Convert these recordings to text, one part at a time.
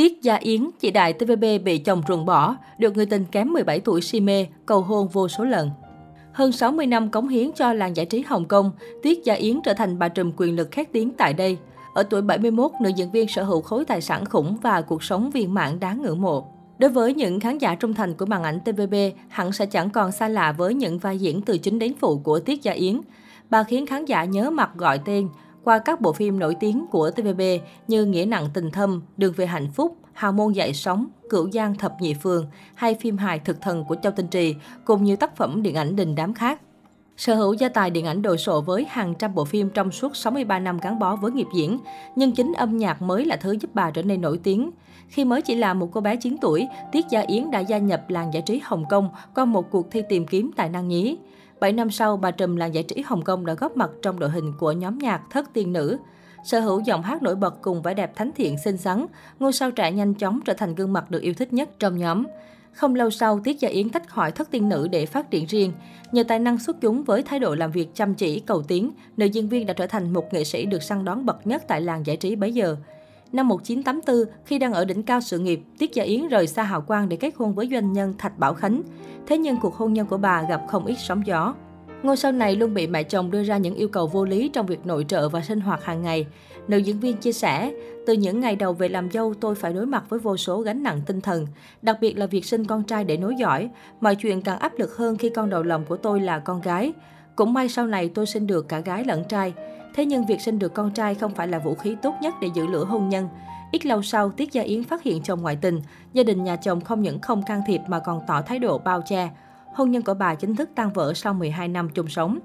Tiết Gia Yến, chị đại TVB bị chồng ruồng bỏ, được người tình kém 17 tuổi si mê, cầu hôn vô số lần. Hơn 60 năm cống hiến cho làng giải trí Hồng Kông, Tiết Gia Yến trở thành bà trùm quyền lực khét tiếng tại đây. Ở tuổi 71, nữ diễn viên sở hữu khối tài sản khủng và cuộc sống viên mãn đáng ngưỡng mộ. Đối với những khán giả trung thành của màn ảnh TVB, hẳn sẽ chẳng còn xa lạ với những vai diễn từ chính đến phụ của Tiết Gia Yến. Bà khiến khán giả nhớ mặt gọi tên qua các bộ phim nổi tiếng của TVB như Nghĩa nặng tình thâm, Đường về hạnh phúc, Hào môn dạy sống, Cửu Giang thập nhị phường hay phim hài thực thần của Châu Tinh Trì cùng nhiều tác phẩm điện ảnh đình đám khác. Sở hữu gia tài điện ảnh đồ sộ với hàng trăm bộ phim trong suốt 63 năm gắn bó với nghiệp diễn, nhưng chính âm nhạc mới là thứ giúp bà trở nên nổi tiếng. Khi mới chỉ là một cô bé 9 tuổi, Tiết Gia Yến đã gia nhập làng giải trí Hồng Kông qua một cuộc thi tìm kiếm tài năng nhí. 7 năm sau, bà trùm làng giải trí Hồng Kông đã góp mặt trong đội hình của nhóm nhạc Thất Tiên Nữ. Sở hữu giọng hát nổi bật cùng vẻ đẹp thánh thiện xinh xắn, ngôi sao trẻ nhanh chóng trở thành gương mặt được yêu thích nhất trong nhóm. Không lâu sau, Tiết Gia Yến tách khỏi thất tiên nữ để phát triển riêng. Nhờ tài năng xuất chúng với thái độ làm việc chăm chỉ, cầu tiến, nữ diễn viên đã trở thành một nghệ sĩ được săn đón bậc nhất tại làng giải trí bấy giờ. Năm 1984, khi đang ở đỉnh cao sự nghiệp, Tiết Gia Yến rời xa hào quang để kết hôn với doanh nhân Thạch Bảo Khánh. Thế nhưng cuộc hôn nhân của bà gặp không ít sóng gió. Ngôi sao này luôn bị mẹ chồng đưa ra những yêu cầu vô lý trong việc nội trợ và sinh hoạt hàng ngày. Nữ diễn viên chia sẻ, từ những ngày đầu về làm dâu tôi phải đối mặt với vô số gánh nặng tinh thần, đặc biệt là việc sinh con trai để nối dõi. Mọi chuyện càng áp lực hơn khi con đầu lòng của tôi là con gái. Cũng may sau này tôi sinh được cả gái lẫn trai. Thế nhưng việc sinh được con trai không phải là vũ khí tốt nhất để giữ lửa hôn nhân. Ít lâu sau, Tiết Gia Yến phát hiện chồng ngoại tình. Gia đình nhà chồng không những không can thiệp mà còn tỏ thái độ bao che. Hôn nhân của bà chính thức tan vỡ sau 12 năm chung sống.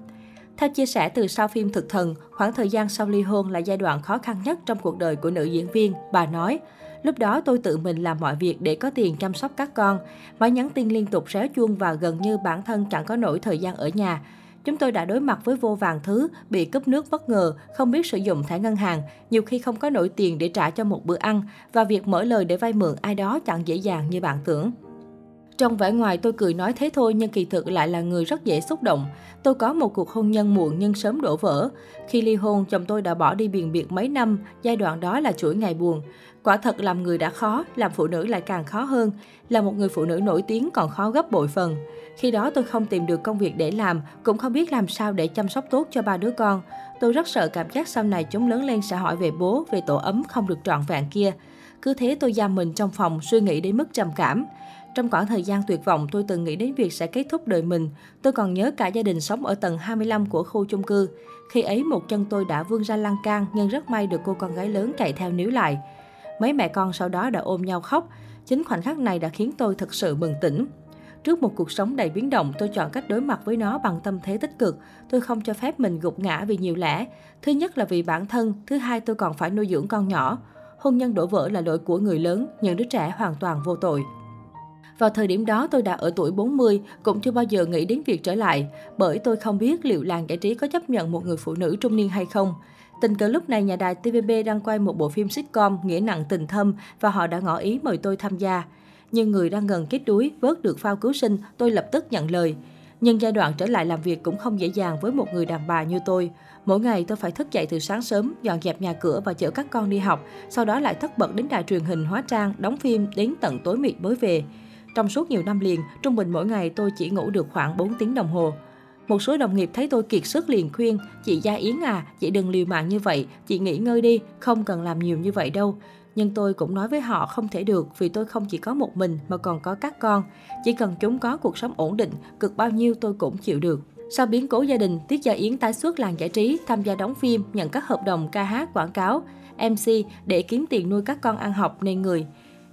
Theo chia sẻ từ sau phim Thực Thần, khoảng thời gian sau ly hôn là giai đoạn khó khăn nhất trong cuộc đời của nữ diễn viên. Bà nói, lúc đó tôi tự mình làm mọi việc để có tiền chăm sóc các con. Máy nhắn tin liên tục réo chuông và gần như bản thân chẳng có nổi thời gian ở nhà. Chúng tôi đã đối mặt với vô vàng thứ, bị cấp nước bất ngờ, không biết sử dụng thẻ ngân hàng, nhiều khi không có nổi tiền để trả cho một bữa ăn và việc mở lời để vay mượn ai đó chẳng dễ dàng như bạn tưởng. Trong vẻ ngoài tôi cười nói thế thôi nhưng kỳ thực lại là người rất dễ xúc động. Tôi có một cuộc hôn nhân muộn nhưng sớm đổ vỡ. Khi ly hôn, chồng tôi đã bỏ đi biền biệt mấy năm, giai đoạn đó là chuỗi ngày buồn. Quả thật làm người đã khó, làm phụ nữ lại càng khó hơn. Là một người phụ nữ nổi tiếng còn khó gấp bội phần. Khi đó tôi không tìm được công việc để làm, cũng không biết làm sao để chăm sóc tốt cho ba đứa con. Tôi rất sợ cảm giác sau này chúng lớn lên sẽ hỏi về bố, về tổ ấm không được trọn vẹn kia. Cứ thế tôi giam mình trong phòng suy nghĩ đến mức trầm cảm. Trong khoảng thời gian tuyệt vọng, tôi từng nghĩ đến việc sẽ kết thúc đời mình. Tôi còn nhớ cả gia đình sống ở tầng 25 của khu chung cư. Khi ấy một chân tôi đã vươn ra lan can, nhưng rất may được cô con gái lớn chạy theo níu lại. Mấy mẹ con sau đó đã ôm nhau khóc. Chính khoảnh khắc này đã khiến tôi thật sự bừng tỉnh. Trước một cuộc sống đầy biến động, tôi chọn cách đối mặt với nó bằng tâm thế tích cực. Tôi không cho phép mình gục ngã vì nhiều lẽ. Thứ nhất là vì bản thân, thứ hai tôi còn phải nuôi dưỡng con nhỏ. Hôn nhân đổ vỡ là lỗi của người lớn, những đứa trẻ hoàn toàn vô tội. Vào thời điểm đó tôi đã ở tuổi 40, cũng chưa bao giờ nghĩ đến việc trở lại, bởi tôi không biết liệu làng giải trí có chấp nhận một người phụ nữ trung niên hay không. Tình cờ lúc này nhà đài TVB đang quay một bộ phim sitcom Nghĩa nặng tình thâm và họ đã ngỏ ý mời tôi tham gia. Nhưng người đang gần kết đuối, vớt được phao cứu sinh, tôi lập tức nhận lời. Nhưng giai đoạn trở lại làm việc cũng không dễ dàng với một người đàn bà như tôi. Mỗi ngày tôi phải thức dậy từ sáng sớm, dọn dẹp nhà cửa và chở các con đi học, sau đó lại thất bật đến đài truyền hình hóa trang, đóng phim đến tận tối mịt mới về. Trong suốt nhiều năm liền, trung bình mỗi ngày tôi chỉ ngủ được khoảng 4 tiếng đồng hồ. Một số đồng nghiệp thấy tôi kiệt sức liền khuyên, chị Gia Yến à, chị đừng liều mạng như vậy, chị nghỉ ngơi đi, không cần làm nhiều như vậy đâu. Nhưng tôi cũng nói với họ không thể được vì tôi không chỉ có một mình mà còn có các con. Chỉ cần chúng có cuộc sống ổn định, cực bao nhiêu tôi cũng chịu được. Sau biến cố gia đình, Tiết Gia Yến tái xuất làng giải trí, tham gia đóng phim, nhận các hợp đồng ca hát, quảng cáo, MC để kiếm tiền nuôi các con ăn học nên người.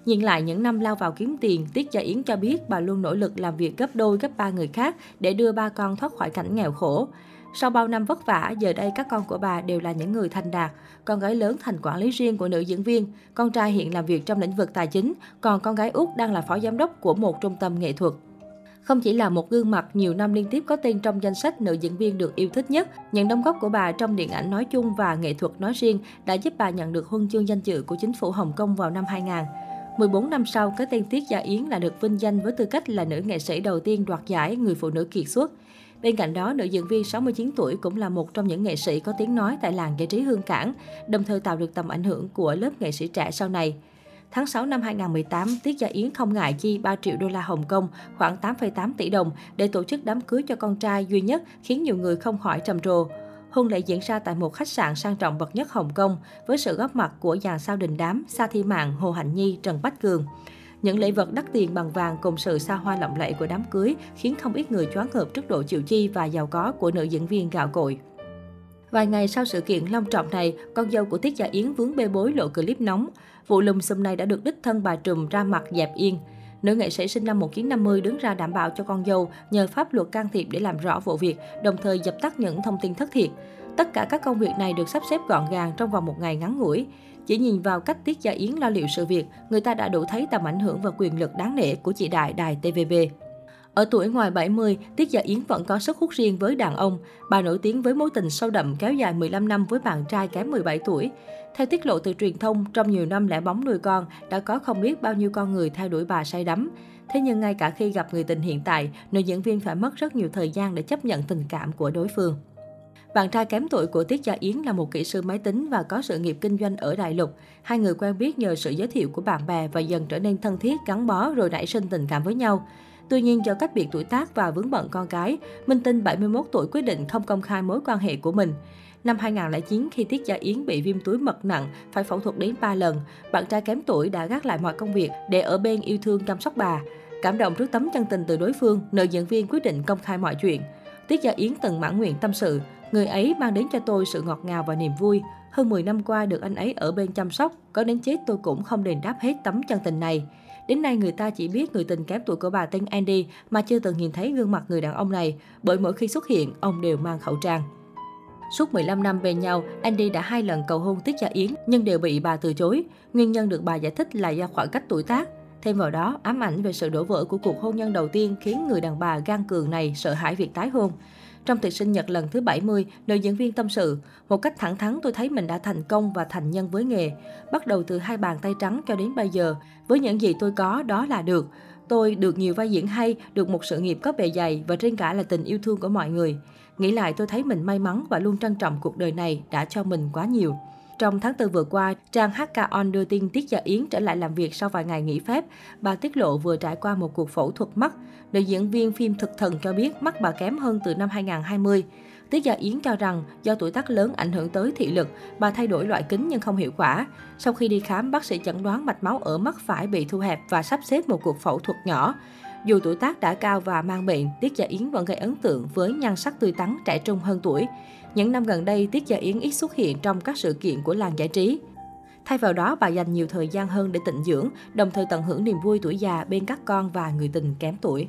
Nhìn lại những năm lao vào kiếm tiền, Tiết Gia Yến cho biết bà luôn nỗ lực làm việc gấp đôi gấp ba người khác để đưa ba con thoát khỏi cảnh nghèo khổ. Sau bao năm vất vả, giờ đây các con của bà đều là những người thành đạt. Con gái lớn thành quản lý riêng của nữ diễn viên, con trai hiện làm việc trong lĩnh vực tài chính, còn con gái út đang là phó giám đốc của một trung tâm nghệ thuật. Không chỉ là một gương mặt nhiều năm liên tiếp có tên trong danh sách nữ diễn viên được yêu thích nhất, những đóng góp của bà trong điện ảnh nói chung và nghệ thuật nói riêng đã giúp bà nhận được huân chương danh dự của chính phủ Hồng Kông vào năm 2000. 14 năm sau, cái tên Tiết Gia Yến là được vinh danh với tư cách là nữ nghệ sĩ đầu tiên đoạt giải người phụ nữ kiệt xuất. Bên cạnh đó, nữ diễn viên 69 tuổi cũng là một trong những nghệ sĩ có tiếng nói tại làng giải trí Hương Cảng, đồng thời tạo được tầm ảnh hưởng của lớp nghệ sĩ trẻ sau này. Tháng 6 năm 2018, Tiết Gia Yến không ngại chi 3 triệu đô la Hồng Kông, khoảng 8,8 tỷ đồng để tổ chức đám cưới cho con trai duy nhất khiến nhiều người không khỏi trầm trồ. Hôn lễ diễn ra tại một khách sạn sang trọng bậc nhất Hồng Kông với sự góp mặt của dàn sao đình đám Sa Thi Mạng, Hồ Hạnh Nhi, Trần Bách Cường. Những lễ vật đắt tiền bằng vàng cùng sự xa hoa lộng lẫy của đám cưới khiến không ít người choáng ngợp trước độ chịu chi và giàu có của nữ diễn viên gạo cội. Vài ngày sau sự kiện long trọng này, con dâu của Tiết Gia Yến vướng bê bối lộ clip nóng. Vụ lùm xùm này đã được đích thân bà Trùm ra mặt dẹp yên. Nữ nghệ sĩ sinh năm 1950 đứng ra đảm bảo cho con dâu nhờ pháp luật can thiệp để làm rõ vụ việc, đồng thời dập tắt những thông tin thất thiệt. Tất cả các công việc này được sắp xếp gọn gàng trong vòng một ngày ngắn ngủi. Chỉ nhìn vào cách Tiết Gia Yến lo liệu sự việc, người ta đã đủ thấy tầm ảnh hưởng và quyền lực đáng nể của chị Đại đài TVB. Ở tuổi ngoài 70, Tiết Gia Yến vẫn có sức hút riêng với đàn ông. Bà nổi tiếng với mối tình sâu đậm kéo dài 15 năm với bạn trai kém 17 tuổi. Theo tiết lộ từ truyền thông, trong nhiều năm lẻ bóng nuôi con, đã có không biết bao nhiêu con người theo đuổi bà say đắm. Thế nhưng ngay cả khi gặp người tình hiện tại, nữ diễn viên phải mất rất nhiều thời gian để chấp nhận tình cảm của đối phương. Bạn trai kém tuổi của Tiết Gia Yến là một kỹ sư máy tính và có sự nghiệp kinh doanh ở Đại Lục. Hai người quen biết nhờ sự giới thiệu của bạn bè và dần trở nên thân thiết, gắn bó rồi nảy sinh tình cảm với nhau. Tuy nhiên do cách biệt tuổi tác và vướng bận con gái, Minh Tinh 71 tuổi quyết định không công khai mối quan hệ của mình. Năm 2009, khi Tiết Gia Yến bị viêm túi mật nặng, phải phẫu thuật đến 3 lần, bạn trai kém tuổi đã gác lại mọi công việc để ở bên yêu thương chăm sóc bà. Cảm động trước tấm chân tình từ đối phương, nữ diễn viên quyết định công khai mọi chuyện. Tiết Gia Yến từng mãn nguyện tâm sự, người ấy mang đến cho tôi sự ngọt ngào và niềm vui. Hơn 10 năm qua được anh ấy ở bên chăm sóc, có đến chết tôi cũng không đền đáp hết tấm chân tình này. Đến nay người ta chỉ biết người tình kém tuổi của bà tên Andy mà chưa từng nhìn thấy gương mặt người đàn ông này, bởi mỗi khi xuất hiện, ông đều mang khẩu trang. Suốt 15 năm bên nhau, Andy đã hai lần cầu hôn Tiết Gia Yến nhưng đều bị bà từ chối. Nguyên nhân được bà giải thích là do khoảng cách tuổi tác. Thêm vào đó, ám ảnh về sự đổ vỡ của cuộc hôn nhân đầu tiên khiến người đàn bà gan cường này sợ hãi việc tái hôn. Trong tiệc sinh nhật lần thứ 70, nữ diễn viên tâm sự, một cách thẳng thắn tôi thấy mình đã thành công và thành nhân với nghề. Bắt đầu từ hai bàn tay trắng cho đến bây giờ, với những gì tôi có đó là được. Tôi được nhiều vai diễn hay, được một sự nghiệp có bề dày và trên cả là tình yêu thương của mọi người. Nghĩ lại tôi thấy mình may mắn và luôn trân trọng cuộc đời này đã cho mình quá nhiều. Trong tháng 4 vừa qua, trang HK On đưa tin Tiết Gia Yến trở lại làm việc sau vài ngày nghỉ phép. Bà tiết lộ vừa trải qua một cuộc phẫu thuật mắt. Nữ diễn viên phim Thực Thần cho biết mắt bà kém hơn từ năm 2020. Tiết Gia Yến cho rằng do tuổi tác lớn ảnh hưởng tới thị lực, bà thay đổi loại kính nhưng không hiệu quả. Sau khi đi khám, bác sĩ chẩn đoán mạch máu ở mắt phải bị thu hẹp và sắp xếp một cuộc phẫu thuật nhỏ. Dù tuổi tác đã cao và mang bệnh, Tiết Gia Yến vẫn gây ấn tượng với nhan sắc tươi tắn trẻ trung hơn tuổi. Những năm gần đây, Tiết Gia Yến ít xuất hiện trong các sự kiện của làng giải trí. Thay vào đó, bà dành nhiều thời gian hơn để tịnh dưỡng, đồng thời tận hưởng niềm vui tuổi già bên các con và người tình kém tuổi.